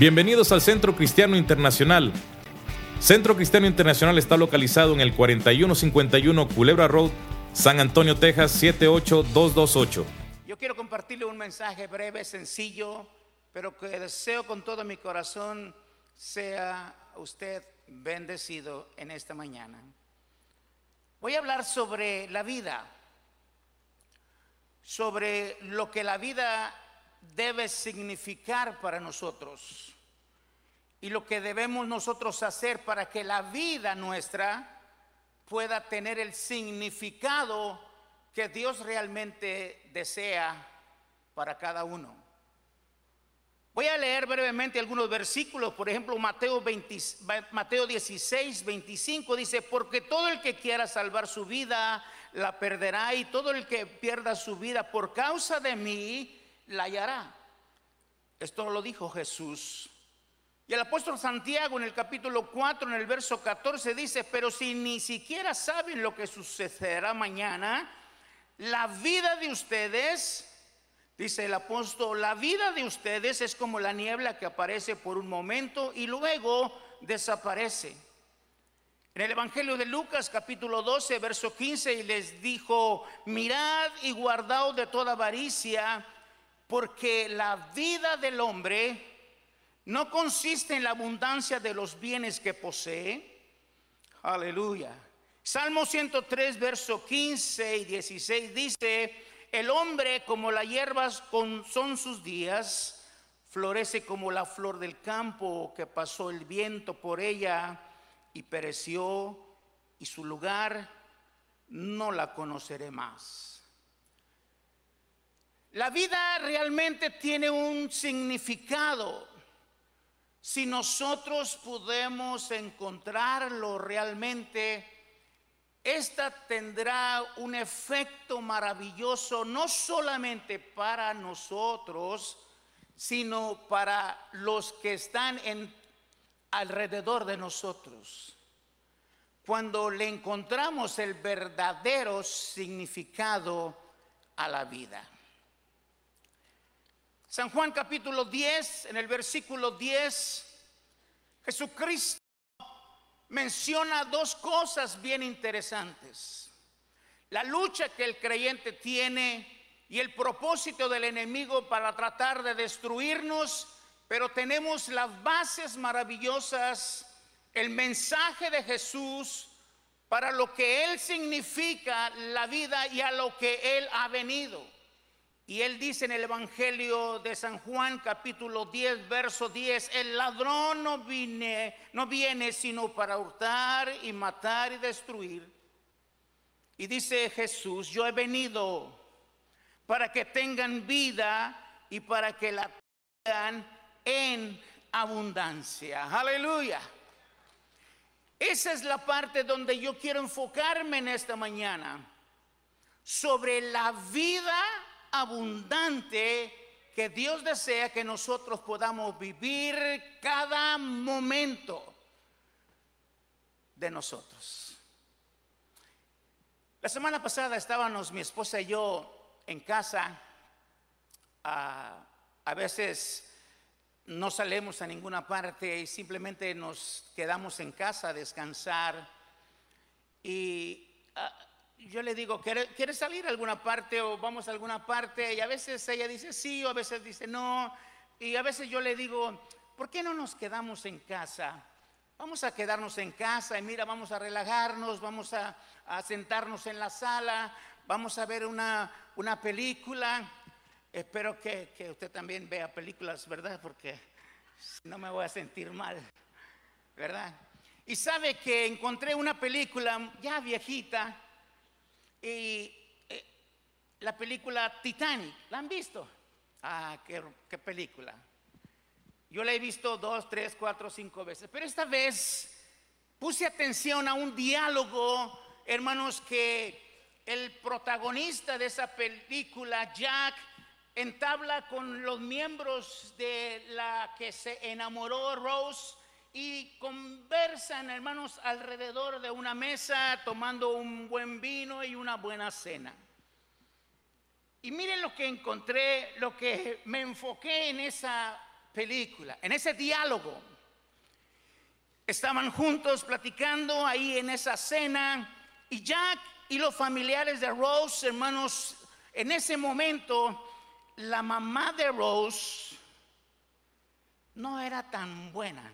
Bienvenidos al Centro Cristiano Internacional. Centro Cristiano Internacional está localizado en el 4151 Culebra Road, San Antonio, Texas 78228. Yo quiero compartirle un mensaje breve, sencillo, pero que deseo con todo mi corazón sea usted bendecido en esta mañana. Voy a hablar sobre la vida, sobre lo que la vida debe significar para nosotros y lo que debemos nosotros hacer para que la vida nuestra pueda tener el significado que Dios realmente desea para cada uno. Voy a leer brevemente algunos versículos, por ejemplo, Mateo, 20, Mateo 16, 25 dice, porque todo el que quiera salvar su vida la perderá y todo el que pierda su vida por causa de mí la hallará. Esto lo dijo Jesús. Y el apóstol Santiago en el capítulo 4, en el verso 14 dice, pero si ni siquiera saben lo que sucederá mañana, la vida de ustedes, dice el apóstol, la vida de ustedes es como la niebla que aparece por un momento y luego desaparece. En el Evangelio de Lucas capítulo 12, verso 15, y les dijo, mirad y guardaos de toda avaricia porque la vida del hombre no consiste en la abundancia de los bienes que posee. Aleluya. Salmo 103, verso 15 y 16 dice, el hombre como la hierba son sus días, florece como la flor del campo que pasó el viento por ella y pereció, y su lugar no la conoceré más. La vida realmente tiene un significado. Si nosotros podemos encontrarlo realmente, esta tendrá un efecto maravilloso no solamente para nosotros, sino para los que están en, alrededor de nosotros. Cuando le encontramos el verdadero significado a la vida. San Juan capítulo 10, en el versículo 10, Jesucristo menciona dos cosas bien interesantes. La lucha que el creyente tiene y el propósito del enemigo para tratar de destruirnos, pero tenemos las bases maravillosas, el mensaje de Jesús para lo que Él significa la vida y a lo que Él ha venido. Y él dice en el Evangelio de San Juan capítulo 10, verso 10, el ladrón no viene, no viene sino para hurtar y matar y destruir. Y dice Jesús, yo he venido para que tengan vida y para que la tengan en abundancia. Aleluya. Esa es la parte donde yo quiero enfocarme en esta mañana. Sobre la vida abundante que Dios desea que nosotros podamos vivir cada momento de nosotros. La semana pasada estábamos mi esposa y yo en casa. Ah, a veces no salimos a ninguna parte y simplemente nos quedamos en casa a descansar. Y ah, yo le digo, ¿quieres salir a alguna parte o vamos a alguna parte? Y a veces ella dice sí o a veces dice no. Y a veces yo le digo, ¿por qué no nos quedamos en casa? Vamos a quedarnos en casa y mira, vamos a relajarnos, vamos a, sentarnos en la sala, vamos a ver una, una película. Espero que, que usted también vea películas, ¿verdad? Porque no me voy a sentir mal, ¿verdad? Y sabe que encontré una película ya viejita y eh, la película Titanic, ¿la han visto? Ah, qué, qué película. Yo la he visto dos, tres, cuatro, cinco veces, pero esta vez puse atención a un diálogo, hermanos, que el protagonista de esa película, Jack, entabla con los miembros de la que se enamoró Rose y conversan, hermanos, alrededor de una mesa, tomando un buen vino y una buena cena. Y miren lo que encontré, lo que me enfoqué en esa película, en ese diálogo. Estaban juntos platicando ahí en esa cena y Jack y los familiares de Rose, hermanos, en ese momento la mamá de Rose no era tan buena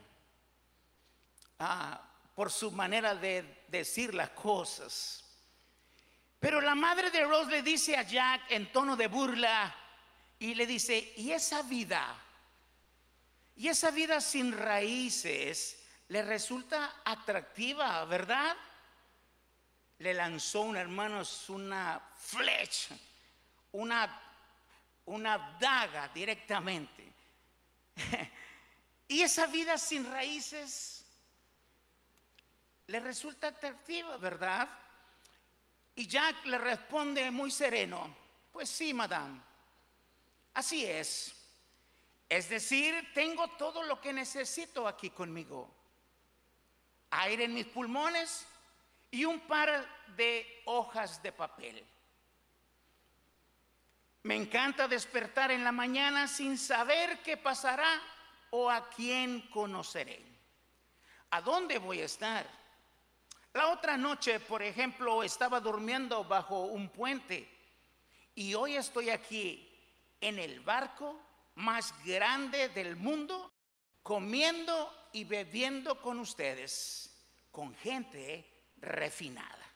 por su manera de decir las cosas. Pero la madre de Rose le dice a Jack en tono de burla y le dice, ¿y esa vida? ¿Y esa vida sin raíces le resulta atractiva, verdad? Le lanzó un hermano una flecha, una, una daga directamente. y esa vida sin raíces le resulta atractiva, ¿verdad? Y Jack le responde muy sereno, pues sí, madame, así es. Es decir, tengo todo lo que necesito aquí conmigo. Aire en mis pulmones y un par de hojas de papel. Me encanta despertar en la mañana sin saber qué pasará o a quién conoceré. ¿A dónde voy a estar? La otra noche, por ejemplo, estaba durmiendo bajo un puente y hoy estoy aquí en el barco más grande del mundo, comiendo y bebiendo con ustedes, con gente refinada.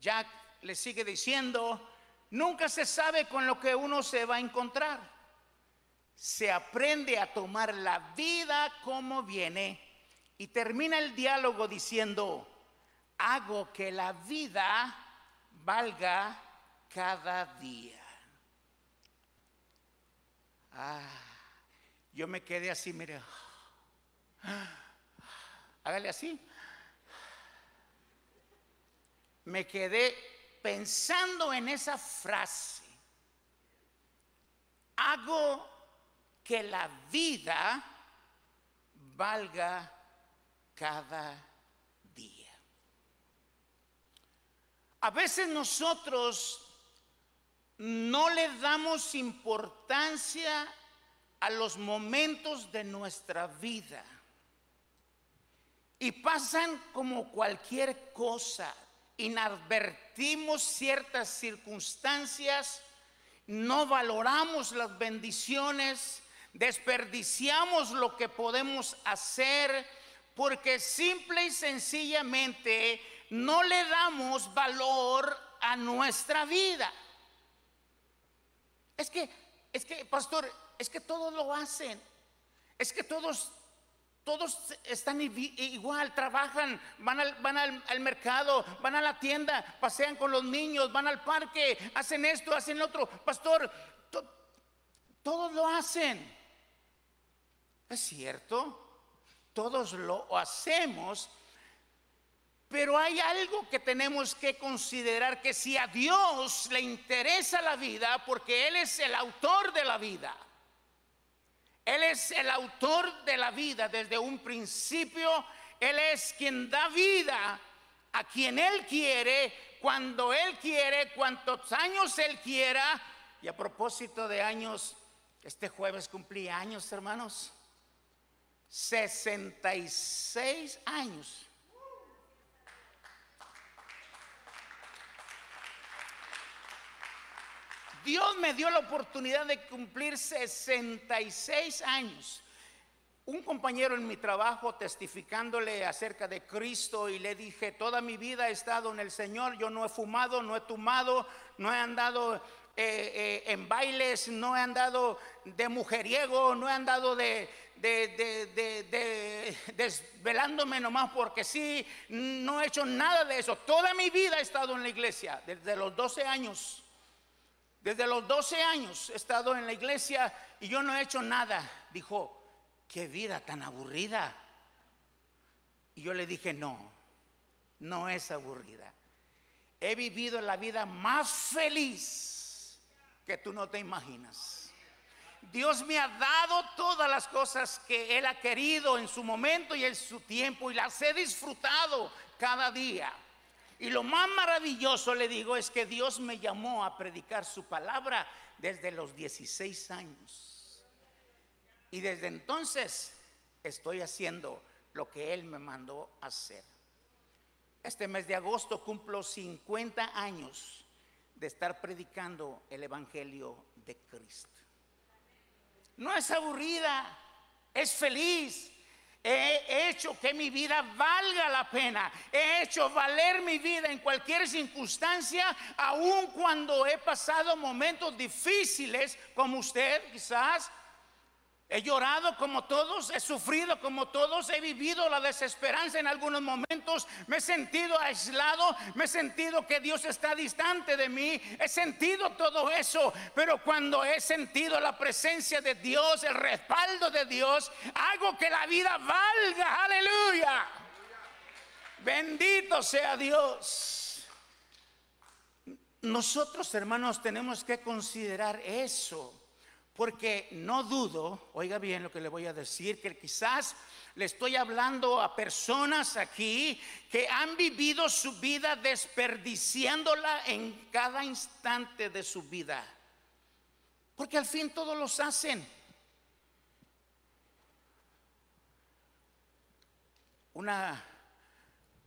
Jack le sigue diciendo, nunca se sabe con lo que uno se va a encontrar. Se aprende a tomar la vida como viene y termina el diálogo diciendo, hago que la vida valga cada día. Ah, yo me quedé así, mire. Hágale así. Me quedé pensando en esa frase. Hago que la vida valga cada día. A veces nosotros no le damos importancia a los momentos de nuestra vida y pasan como cualquier cosa. Inadvertimos ciertas circunstancias, no valoramos las bendiciones, desperdiciamos lo que podemos hacer porque simple y sencillamente no le damos valor a nuestra vida. Es que, es que, pastor, es que todos lo hacen. Es que todos, todos están igual, trabajan, van, al, van al, mercado, van a la tienda, pasean con los niños, van al parque, hacen esto, hacen otro. Pastor, todos lo hacen. Es cierto todos lo hacemos, pero hay algo que tenemos que considerar, que si a Dios le interesa la vida, porque Él es el autor de la vida, Él es el autor de la vida desde un principio, Él es quien da vida a quien Él quiere, cuando Él quiere, cuantos años Él quiera. Y a propósito de años, este jueves cumplí años, hermanos. 66 años. Dios me dio la oportunidad de cumplir 66 años. Un compañero en mi trabajo testificándole acerca de Cristo y le dije, toda mi vida he estado en el Señor, yo no he fumado, no he tomado, no he andado eh, eh, en bailes, no he andado de mujeriego, no he andado de, desvelándome nomás porque sí, no he hecho nada de eso. Toda mi vida he estado en la iglesia, desde los 12 años. Desde los 12 años he estado en la iglesia y yo no he hecho nada. Dijo, qué vida tan aburrida. Y yo le dije, no, no es aburrida. He vivido la vida más feliz que tú no te imaginas. Dios me ha dado todas las cosas que Él ha querido en su momento y en su tiempo y las he disfrutado cada día. Y lo más maravilloso, le digo, es que Dios me llamó a predicar su palabra desde los 16 años. Y desde entonces estoy haciendo lo que Él me mandó hacer. Este mes de agosto cumplo 50 años de estar predicando el Evangelio de Cristo. No es aburrida, es feliz. He hecho que mi vida valga la pena. He hecho valer mi vida en cualquier circunstancia, aun cuando he pasado momentos difíciles, como usted quizás He llorado como todos, he sufrido como todos, he vivido la desesperanza en algunos momentos, me he sentido aislado, me he sentido que Dios está distante de mí, he sentido todo eso, pero cuando he sentido la presencia de Dios, el respaldo de Dios, hago que la vida valga, aleluya. Bendito sea Dios. Nosotros, hermanos, tenemos que considerar eso. Porque no dudo, oiga bien lo que le voy a decir, que quizás le estoy hablando a personas aquí que han vivido su vida desperdiciándola en cada instante de su vida. Porque al fin todos los hacen. Una,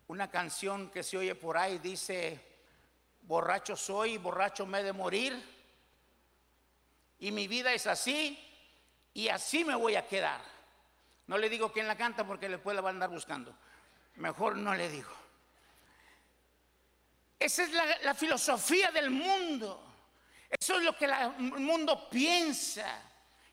una canción que se oye por ahí dice, borracho soy, borracho me he de morir y mi vida es así y así me voy a quedar. No le digo quién la canta porque después la va a andar buscando. Mejor no le digo. Esa es la, filosofía del mundo. Eso es lo que el mundo piensa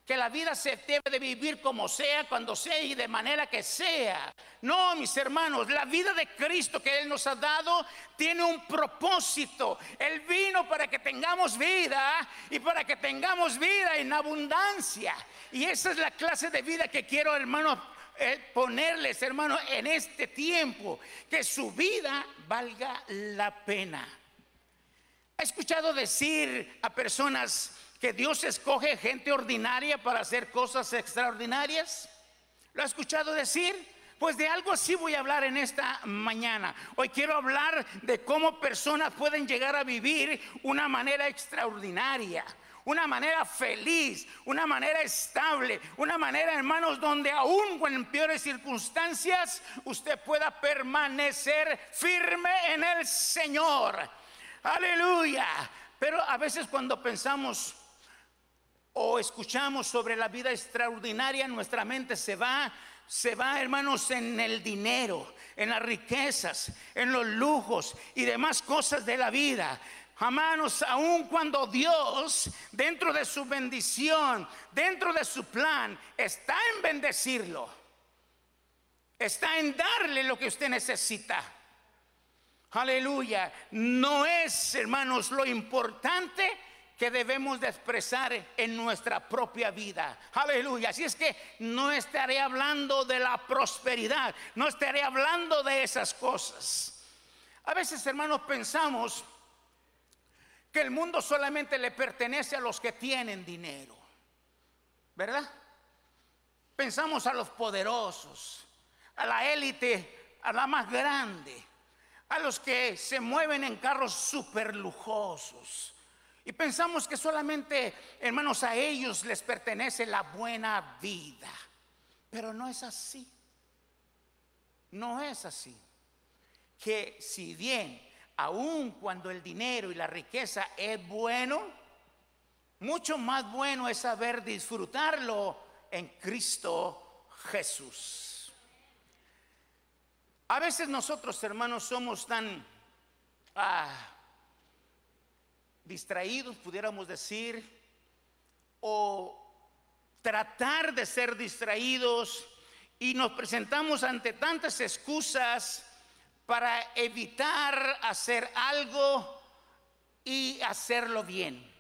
que la vida se debe de vivir como sea, cuando sea y de manera que sea. No, mis hermanos, la vida de Cristo que Él nos ha dado tiene un propósito. Él vino para que tengamos vida y para que tengamos vida en abundancia. Y esa es la clase de vida que quiero, hermanos, eh, ponerles, hermanos, en este tiempo, que su vida valga la pena. He escuchado decir a personas, que Dios escoge gente ordinaria para hacer cosas extraordinarias? ¿Lo ha escuchado decir? Pues de algo así voy a hablar en esta mañana. Hoy quiero hablar de cómo personas pueden llegar a vivir una manera extraordinaria, una manera feliz, una manera estable, una manera, hermanos, donde aún en peores circunstancias usted pueda permanecer firme en el Señor. Aleluya. Pero a veces cuando pensamos o escuchamos sobre la vida extraordinaria, nuestra mente se va, se va, hermanos, en el dinero, en las riquezas, en los lujos y demás cosas de la vida. Hermanos, aun cuando Dios, dentro de su bendición, dentro de su plan, está en bendecirlo, está en darle lo que usted necesita. Aleluya. No es, hermanos, lo importante que debemos de expresar en nuestra propia vida. Aleluya. Así es que no estaré hablando de la prosperidad, no estaré hablando de esas cosas. A veces, hermanos, pensamos que el mundo solamente le pertenece a los que tienen dinero. ¿Verdad? Pensamos a los poderosos, a la élite, a la más grande, a los que se mueven en carros super lujosos y pensamos que solamente, hermanos, a ellos les pertenece la buena vida. Pero no es así. No es así. Que si bien, aun cuando el dinero y la riqueza es bueno, mucho más bueno es saber disfrutarlo en Cristo Jesús. A veces nosotros, hermanos, somos tan... Ah, distraídos, pudiéramos decir, o tratar de ser distraídos y nos presentamos ante tantas excusas para evitar hacer algo y hacerlo bien.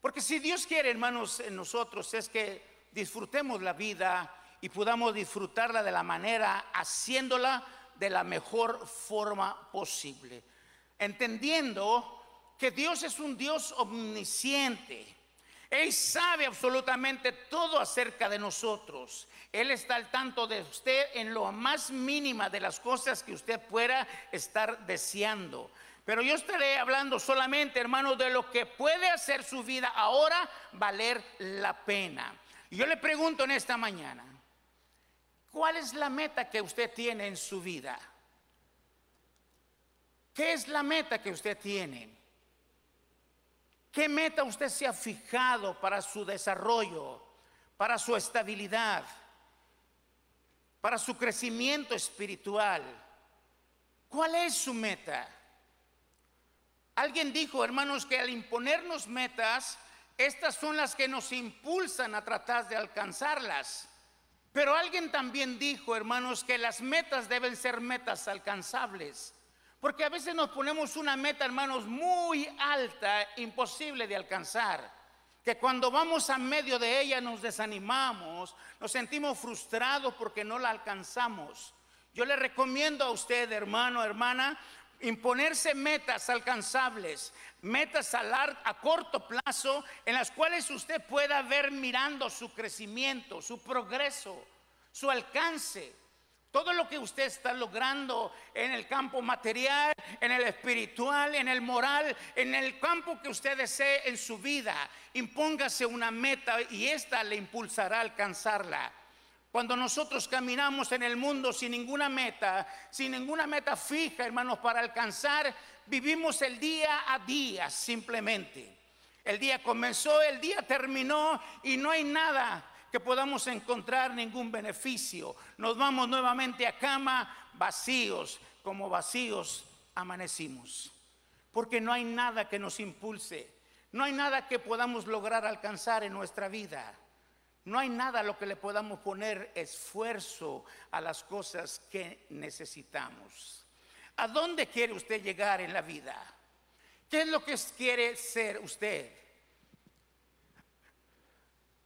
Porque si Dios quiere, hermanos, en nosotros es que disfrutemos la vida y podamos disfrutarla de la manera haciéndola de la mejor forma posible. Entendiendo que Dios es un Dios omnisciente. Él sabe absolutamente todo acerca de nosotros. Él está al tanto de usted en lo más mínima de las cosas que usted pueda estar deseando. Pero yo estaré hablando solamente, hermano, de lo que puede hacer su vida ahora valer la pena. Yo le pregunto en esta mañana, ¿cuál es la meta que usted tiene en su vida? ¿Qué es la meta que usted tiene? ¿Qué meta usted se ha fijado para su desarrollo, para su estabilidad, para su crecimiento espiritual? ¿Cuál es su meta? Alguien dijo, hermanos, que al imponernos metas, estas son las que nos impulsan a tratar de alcanzarlas. Pero alguien también dijo, hermanos, que las metas deben ser metas alcanzables. Porque a veces nos ponemos una meta, hermanos, muy alta, imposible de alcanzar. Que cuando vamos a medio de ella nos desanimamos, nos sentimos frustrados porque no la alcanzamos. Yo le recomiendo a usted, hermano, hermana, imponerse metas alcanzables, metas a, a corto plazo en las cuales usted pueda ver mirando su crecimiento, su progreso, su alcance. Todo lo que usted está logrando en el campo material, en el espiritual, en el moral, en el campo que usted desee en su vida, impóngase una meta y esta le impulsará a alcanzarla. Cuando nosotros caminamos en el mundo sin ninguna meta, sin ninguna meta fija, hermanos, para alcanzar, vivimos el día a día simplemente. El día comenzó, el día terminó y no hay nada que podamos encontrar ningún beneficio. Nos vamos nuevamente a cama vacíos, como vacíos amanecimos. Porque no hay nada que nos impulse, no hay nada que podamos lograr alcanzar en nuestra vida. No hay nada a lo que le podamos poner esfuerzo a las cosas que necesitamos. ¿A dónde quiere usted llegar en la vida? ¿Qué es lo que quiere ser usted?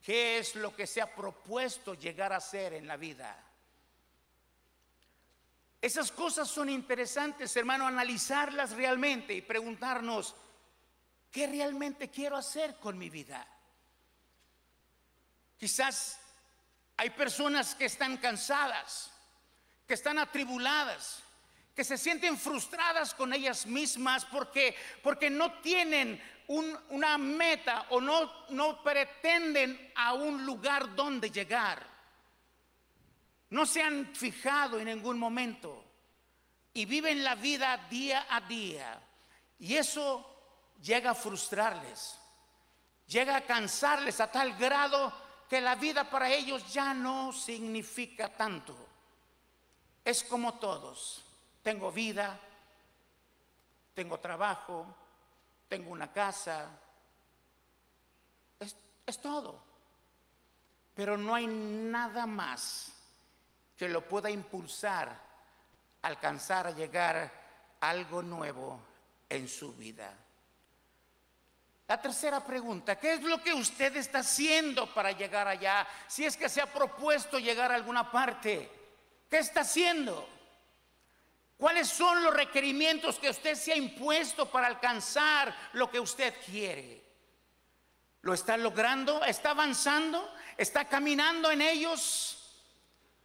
¿Qué es lo que se ha propuesto llegar a ser en la vida? Esas cosas son interesantes, hermano, analizarlas realmente y preguntarnos, ¿qué realmente quiero hacer con mi vida? Quizás hay personas que están cansadas, que están atribuladas, que se sienten frustradas con ellas mismas porque, porque no tienen una meta o no, no pretenden a un lugar donde llegar. No se han fijado en ningún momento y viven la vida día a día. Y eso llega a frustrarles, llega a cansarles a tal grado que la vida para ellos ya no significa tanto. Es como todos. Tengo vida, tengo trabajo, tengo una casa. Es, es todo. Pero no hay nada más que lo pueda impulsar a alcanzar a llegar algo nuevo en su vida. La tercera pregunta, ¿qué es lo que usted está haciendo para llegar allá? Si es que se ha propuesto llegar a alguna parte, ¿qué está haciendo? ¿Cuáles son los requerimientos que usted se ha impuesto para alcanzar lo que usted quiere? ¿Lo está logrando? ¿Está avanzando? ¿Está caminando en ellos?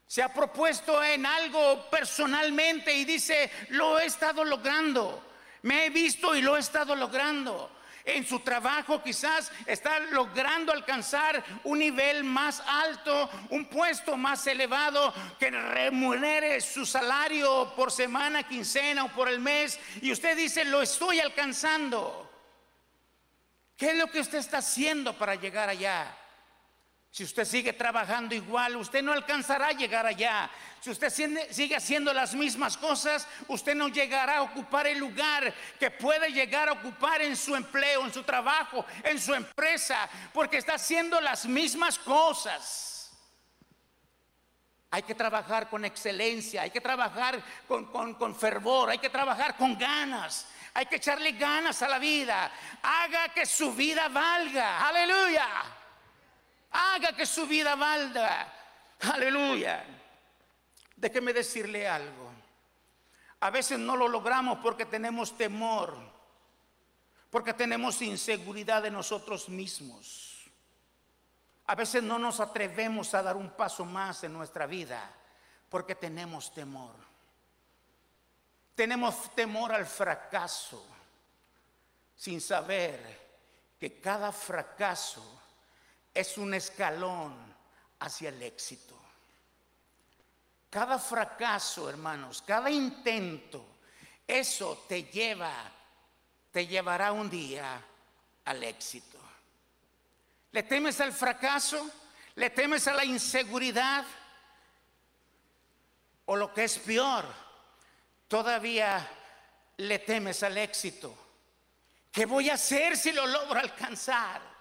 ¿Se ha propuesto en algo personalmente y dice, lo he estado logrando? Me he visto y lo he estado logrando en su trabajo quizás está logrando alcanzar un nivel más alto, un puesto más elevado que remunere su salario por semana, quincena o por el mes y usted dice, lo estoy alcanzando. ¿Qué es lo que usted está haciendo para llegar allá? Si usted sigue trabajando igual, usted no alcanzará a llegar allá. Si usted sigue haciendo las mismas cosas, usted no llegará a ocupar el lugar que puede llegar a ocupar en su empleo, en su trabajo, en su empresa, porque está haciendo las mismas cosas. Hay que trabajar con excelencia, hay que trabajar con, con fervor, hay que trabajar con ganas, hay que echarle ganas a la vida. Haga que su vida valga. Aleluya. Haga que su vida valga. Aleluya. Déjeme decirle algo. A veces no lo logramos porque tenemos temor, porque tenemos inseguridad de nosotros mismos. A veces no nos atrevemos a dar un paso más en nuestra vida porque tenemos temor. Tenemos temor al fracaso sin saber que cada fracaso es un escalón hacia el éxito. Cada fracaso, hermanos, cada intento, eso te lleva, te llevará un día al éxito. ¿Le temes al fracaso? ¿Le temes a la inseguridad? O lo que es peor, todavía le temes al éxito. ¿Qué voy a hacer si lo logro alcanzar?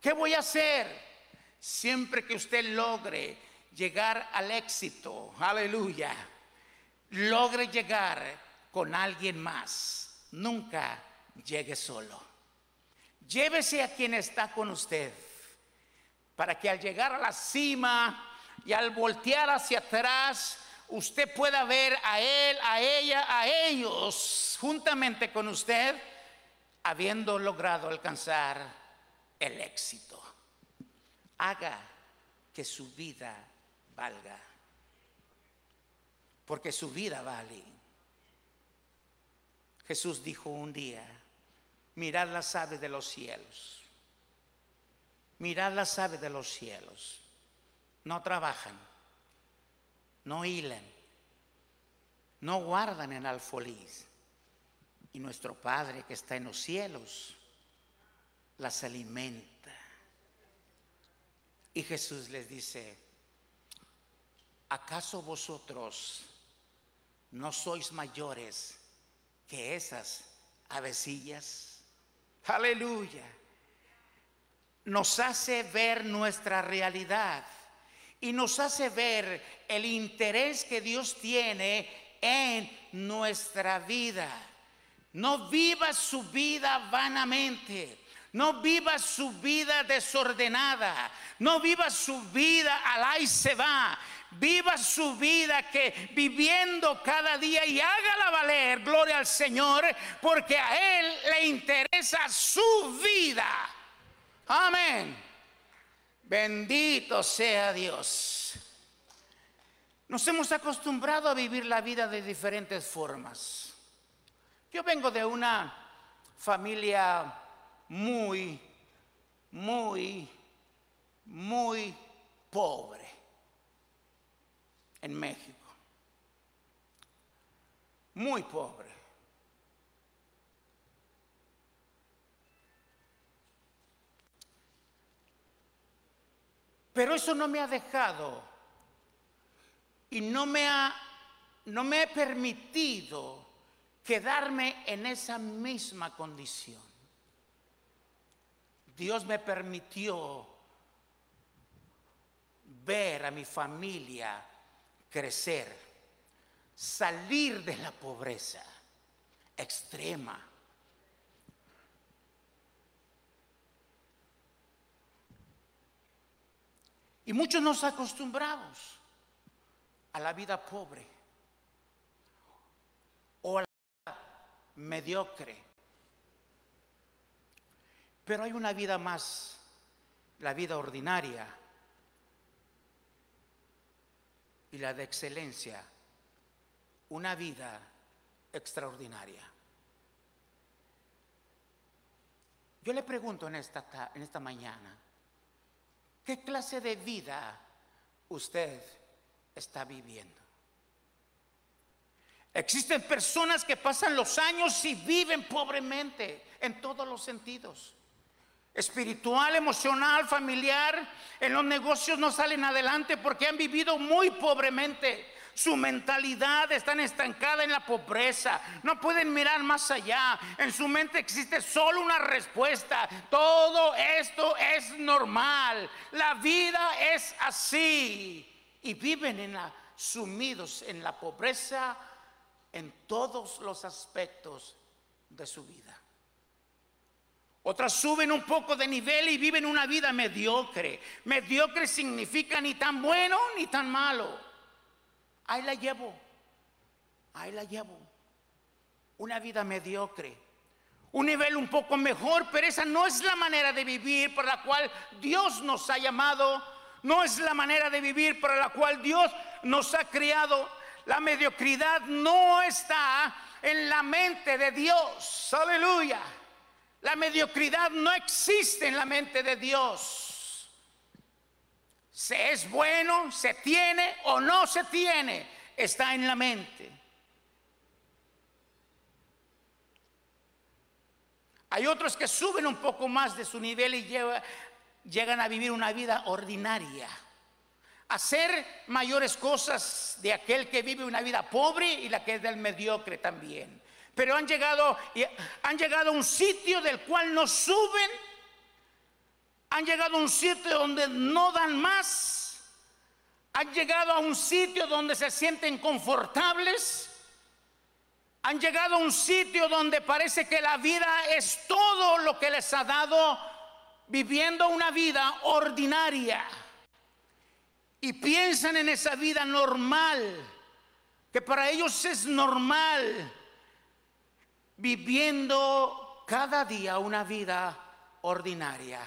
¿Qué voy a hacer? Siempre que usted logre llegar al éxito, aleluya, logre llegar con alguien más. Nunca llegue solo. Llévese a quien está con usted para que al llegar a la cima y al voltear hacia atrás, usted pueda ver a él, a ella, a ellos, juntamente con usted, habiendo logrado alcanzar el éxito. Haga que su vida valga, porque su vida vale. Jesús dijo un día, mirad las aves de los cielos, mirad las aves de los cielos, no trabajan no hilan, no guardan en alfolís. Y nuestro Padre que está en los cielos las alimenta. Y Jesús les dice, ¿acaso vosotros no sois mayores que esas avecillas? Aleluya. Nos hace ver nuestra realidad y nos hace ver el interés que Dios tiene en nuestra vida. No viva su vida vanamente. No viva su vida desordenada. No viva su vida al y se va. Viva su vida que viviendo cada día y hágala valer, gloria al Señor, porque a Él le interesa su vida. Amén. Bendito sea Dios. Nos hemos acostumbrado a vivir la vida de diferentes formas. Yo vengo de una familia muy, muy, muy pobre en México. Muy pobre. Pero eso no me ha dejado y no me ha no me he permitido quedarme en esa misma condición. Dios me permitió ver a mi familia crecer, salir de la pobreza extrema Y muchos nos acostumbramos a la vida pobre o a la vida mediocre. Pero hay una vida más, la vida ordinaria y la de excelencia, una vida extraordinaria. Yo le pregunto en esta, en esta mañana, ¿Qué clase de vida usted está viviendo? Existen personas que pasan los años y viven pobremente en todos los sentidos. Espiritual, emocional, familiar. En los negocios no salen adelante porque han vivido muy pobremente. Su mentalidad está estancada en la pobreza. No pueden mirar más allá. En su mente existe solo una respuesta. Todo esto es normal. La vida es así. Y viven en la, sumidos en la pobreza en todos los aspectos de su vida. Otras suben un poco de nivel y viven una vida mediocre. Mediocre significa ni tan bueno ni tan malo ahí la llevo, ahí la llevo. Una vida mediocre, un nivel un poco mejor, pero esa no es la manera de vivir por la cual Dios nos ha llamado, no es la manera de vivir por la cual Dios nos ha criado. La mediocridad no está en la mente de Dios, aleluya. La mediocridad no existe en la mente de Dios. Se es bueno, se tiene o no se tiene, está en la mente. Hay otros que suben un poco más de su nivel y llegan a vivir una vida ordinaria. Hacer mayores cosas de aquel que vive una vida pobre y la que es del mediocre también. Pero han llegado, han llegado a un sitio del cual no suben. Han llegado a un sitio donde no dan más. Han llegado a un sitio donde se sienten confortables han llegado a un sitio donde parece que la vida es todo lo que les ha dado viviendo una vida ordinaria. Y piensan en esa vida normal, que para ellos es normal, viviendo cada día una vida ordinaria.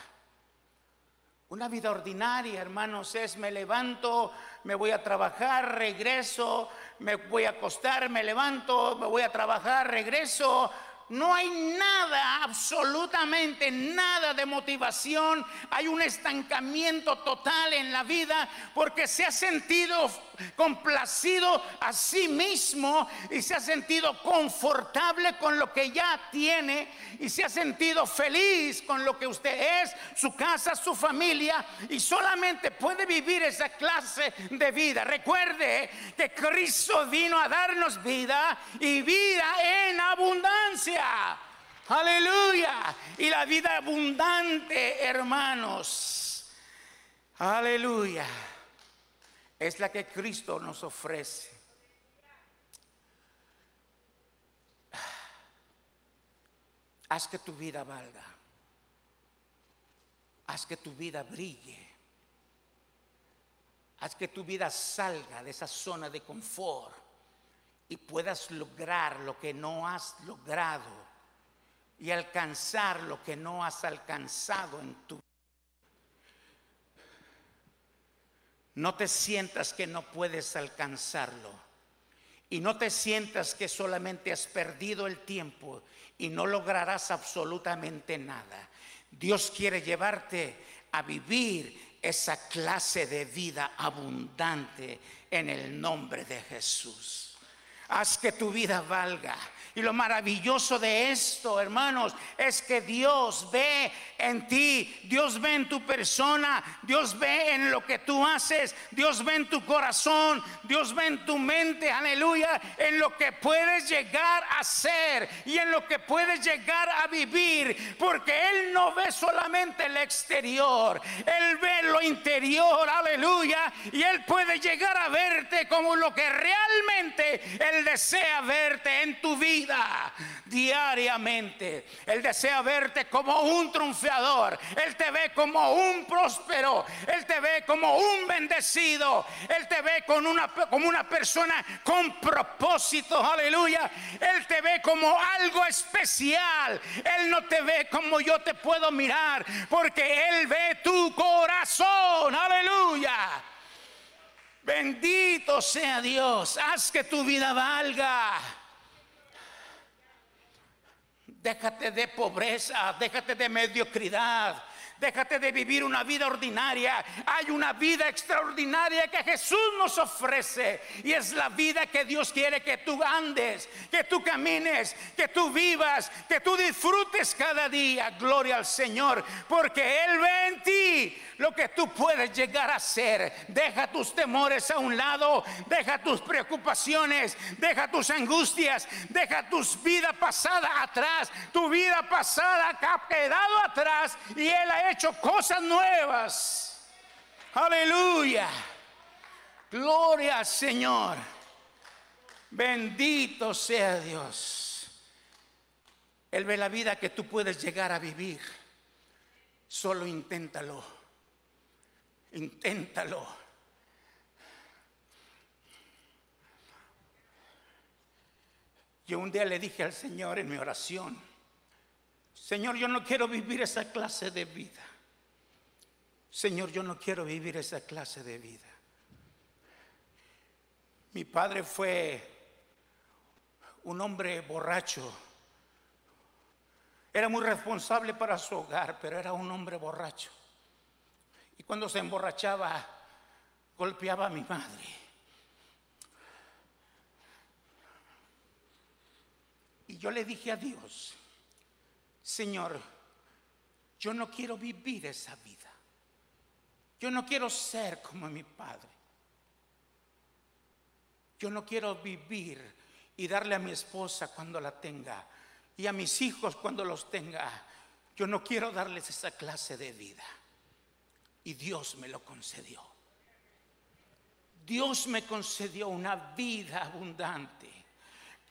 Una vida ordinaria, hermanos, es me levanto, me voy a trabajar, regreso, me voy a acostar, me levanto, me voy a trabajar, regreso, no hay nada, absolutamente nada de motivación. Hay un estancamiento total en la vida porque se ha sentido complacido a sí mismo y se ha sentido confortable con lo que ya tiene y se ha sentido feliz con lo que usted es, su casa, su familia y solamente puede vivir esa clase de vida. Recuerde que Cristo vino a darnos vida y vida en abundancia. Aleluya. Y la vida abundante, hermanos. Aleluya es la que Cristo nos ofrece. Haz que tu vida valga. Haz que tu vida brille. Haz que tu vida salga de esa zona de confort y puedas lograr lo que no has logrado y alcanzar lo que no has alcanzado en tu vida. No te sientas que no puedes alcanzarlo. Y no te sientas que solamente has perdido el tiempo y no lograrás absolutamente nada. Dios quiere llevarte a vivir esa clase de vida abundante en el nombre de Jesús. Haz que tu vida valga. Y lo maravilloso de esto, hermanos, es que Dios ve en ti, Dios ve en tu persona, Dios ve en lo que tú haces, Dios ve en tu corazón, Dios ve en tu mente, aleluya, en lo que puedes llegar a ser y en lo que puedes llegar a vivir, porque Él no ve solamente el exterior, Él ve lo interior, aleluya, y Él puede llegar a verte como lo que realmente Él desea verte en tu vida diariamente. Él desea verte como un triunfador. Él te ve como un próspero. Él te ve como un bendecido. Él te ve con una, como una persona con propósito. Aleluya. Él te ve como algo especial. Él no te ve como yo te puedo mirar. Porque Él ve tu corazón. Aleluya. Bendito sea Dios. Haz que tu vida valga. Déjate de pobreza, déjate de mediocridad, déjate de vivir una vida ordinaria. Hay una vida extraordinaria que Jesús nos ofrece y es la vida que Dios quiere que tú andes, que tú camines, que tú vivas, que tú disfrutes cada día. Gloria al Señor, porque Él ve en ti lo que tú puedes llegar a ser. Deja tus temores a un lado, deja tus preocupaciones, deja tus angustias, deja tus vida pasada atrás. Tu vida pasada ha quedado atrás y Él ha hecho cosas nuevas. Aleluya. Gloria al Señor. Bendito sea Dios. Él ve la vida que tú puedes llegar a vivir. Solo inténtalo. Inténtalo. Yo un día le dije al Señor en mi oración, Señor, yo no quiero vivir esa clase de vida. Señor, yo no quiero vivir esa clase de vida. Mi padre fue un hombre borracho. Era muy responsable para su hogar, pero era un hombre borracho. Y cuando se emborrachaba, golpeaba a mi madre. Y yo le dije a Dios, Señor, yo no quiero vivir esa vida. Yo no quiero ser como mi padre. Yo no quiero vivir y darle a mi esposa cuando la tenga y a mis hijos cuando los tenga. Yo no quiero darles esa clase de vida. Y Dios me lo concedió. Dios me concedió una vida abundante.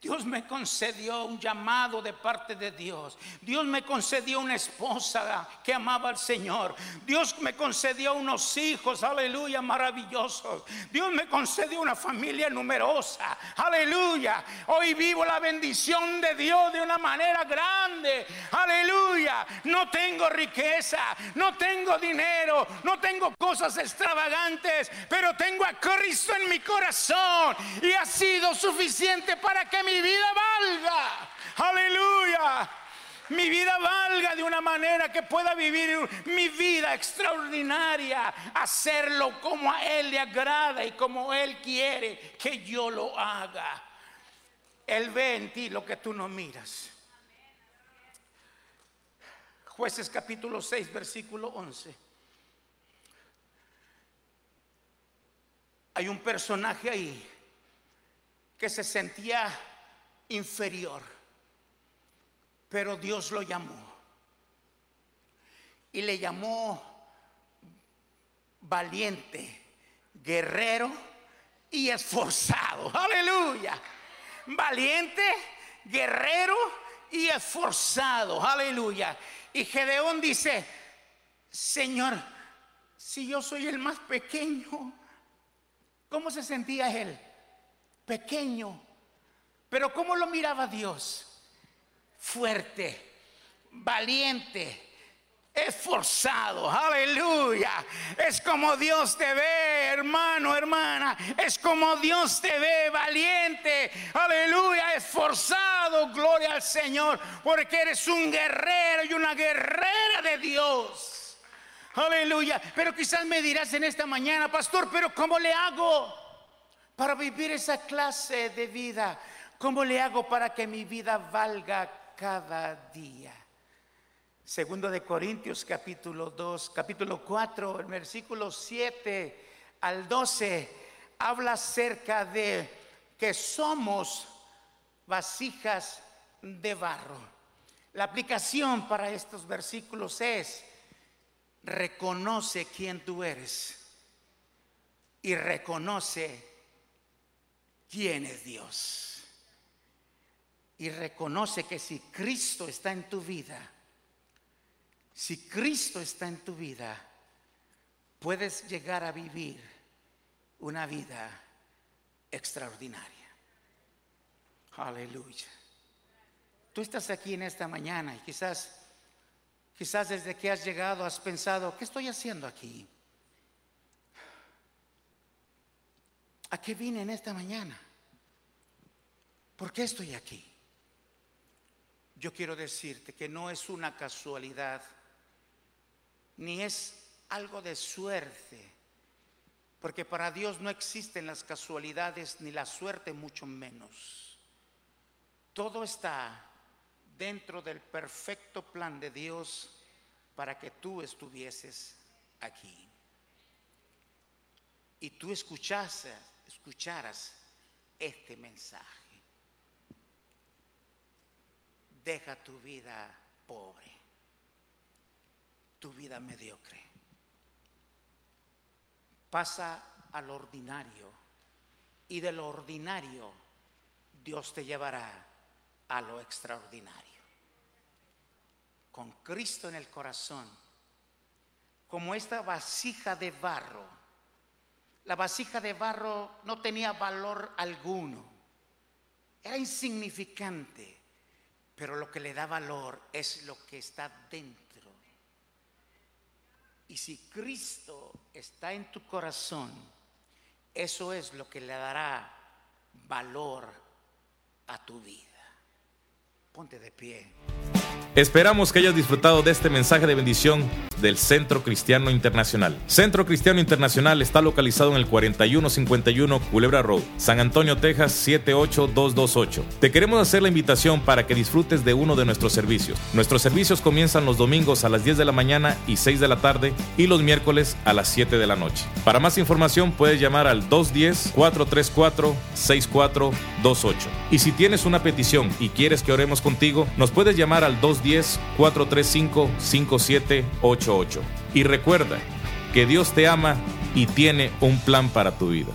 Dios me concedió un llamado de parte de Dios. Dios me concedió una esposa que amaba al Señor. Dios me concedió unos hijos, aleluya, maravillosos. Dios me concedió una familia numerosa, aleluya. Hoy vivo la bendición de Dios de una manera grande, aleluya. No tengo riqueza, no tengo dinero, no tengo cosas extravagantes, pero tengo a Cristo en mi corazón y ha sido suficiente para que mi mi vida valga. Aleluya. Mi vida valga de una manera que pueda vivir mi vida extraordinaria. Hacerlo como a Él le agrada y como Él quiere que yo lo haga. Él ve en ti lo que tú no miras. Jueces capítulo 6, versículo 11. Hay un personaje ahí que se sentía inferior. Pero Dios lo llamó. Y le llamó valiente, guerrero y esforzado. Aleluya. Valiente, guerrero y esforzado. Aleluya. Y Gedeón dice, Señor, si yo soy el más pequeño, ¿cómo se sentía él? Pequeño pero ¿cómo lo miraba Dios? Fuerte, valiente, esforzado, aleluya. Es como Dios te ve, hermano, hermana. Es como Dios te ve, valiente, aleluya, esforzado, gloria al Señor, porque eres un guerrero y una guerrera de Dios. Aleluya. Pero quizás me dirás en esta mañana, pastor, pero ¿cómo le hago para vivir esa clase de vida? ¿Cómo le hago para que mi vida valga cada día? Segundo de Corintios capítulo 2, capítulo 4, el versículo 7 al 12 habla acerca de que somos vasijas de barro. La aplicación para estos versículos es reconoce quién tú eres y reconoce quién es Dios y reconoce que si Cristo está en tu vida, si Cristo está en tu vida, puedes llegar a vivir una vida extraordinaria. Aleluya. Tú estás aquí en esta mañana y quizás quizás desde que has llegado has pensado, ¿qué estoy haciendo aquí? ¿A qué vine en esta mañana? ¿Por qué estoy aquí? Yo quiero decirte que no es una casualidad, ni es algo de suerte, porque para Dios no existen las casualidades ni la suerte, mucho menos. Todo está dentro del perfecto plan de Dios para que tú estuvieses aquí. Y tú escuchases, escucharas este mensaje deja tu vida pobre, tu vida mediocre. Pasa al ordinario y del ordinario Dios te llevará a lo extraordinario. Con Cristo en el corazón, como esta vasija de barro. La vasija de barro no tenía valor alguno, era insignificante pero lo que le da valor es lo que está dentro. Y si Cristo está en tu corazón, eso es lo que le dará valor a tu vida. Ponte de pie. Esperamos que hayas disfrutado de este mensaje de bendición del Centro Cristiano Internacional. Centro Cristiano Internacional está localizado en el 4151 Culebra Road, San Antonio, Texas 78228. Te queremos hacer la invitación para que disfrutes de uno de nuestros servicios. Nuestros servicios comienzan los domingos a las 10 de la mañana y 6 de la tarde y los miércoles a las 7 de la noche. Para más información puedes llamar al 210-434-6428. Y si tienes una petición y quieres que oremos contigo, nos puedes llamar al 210-435-5788. Y recuerda que Dios te ama y tiene un plan para tu vida.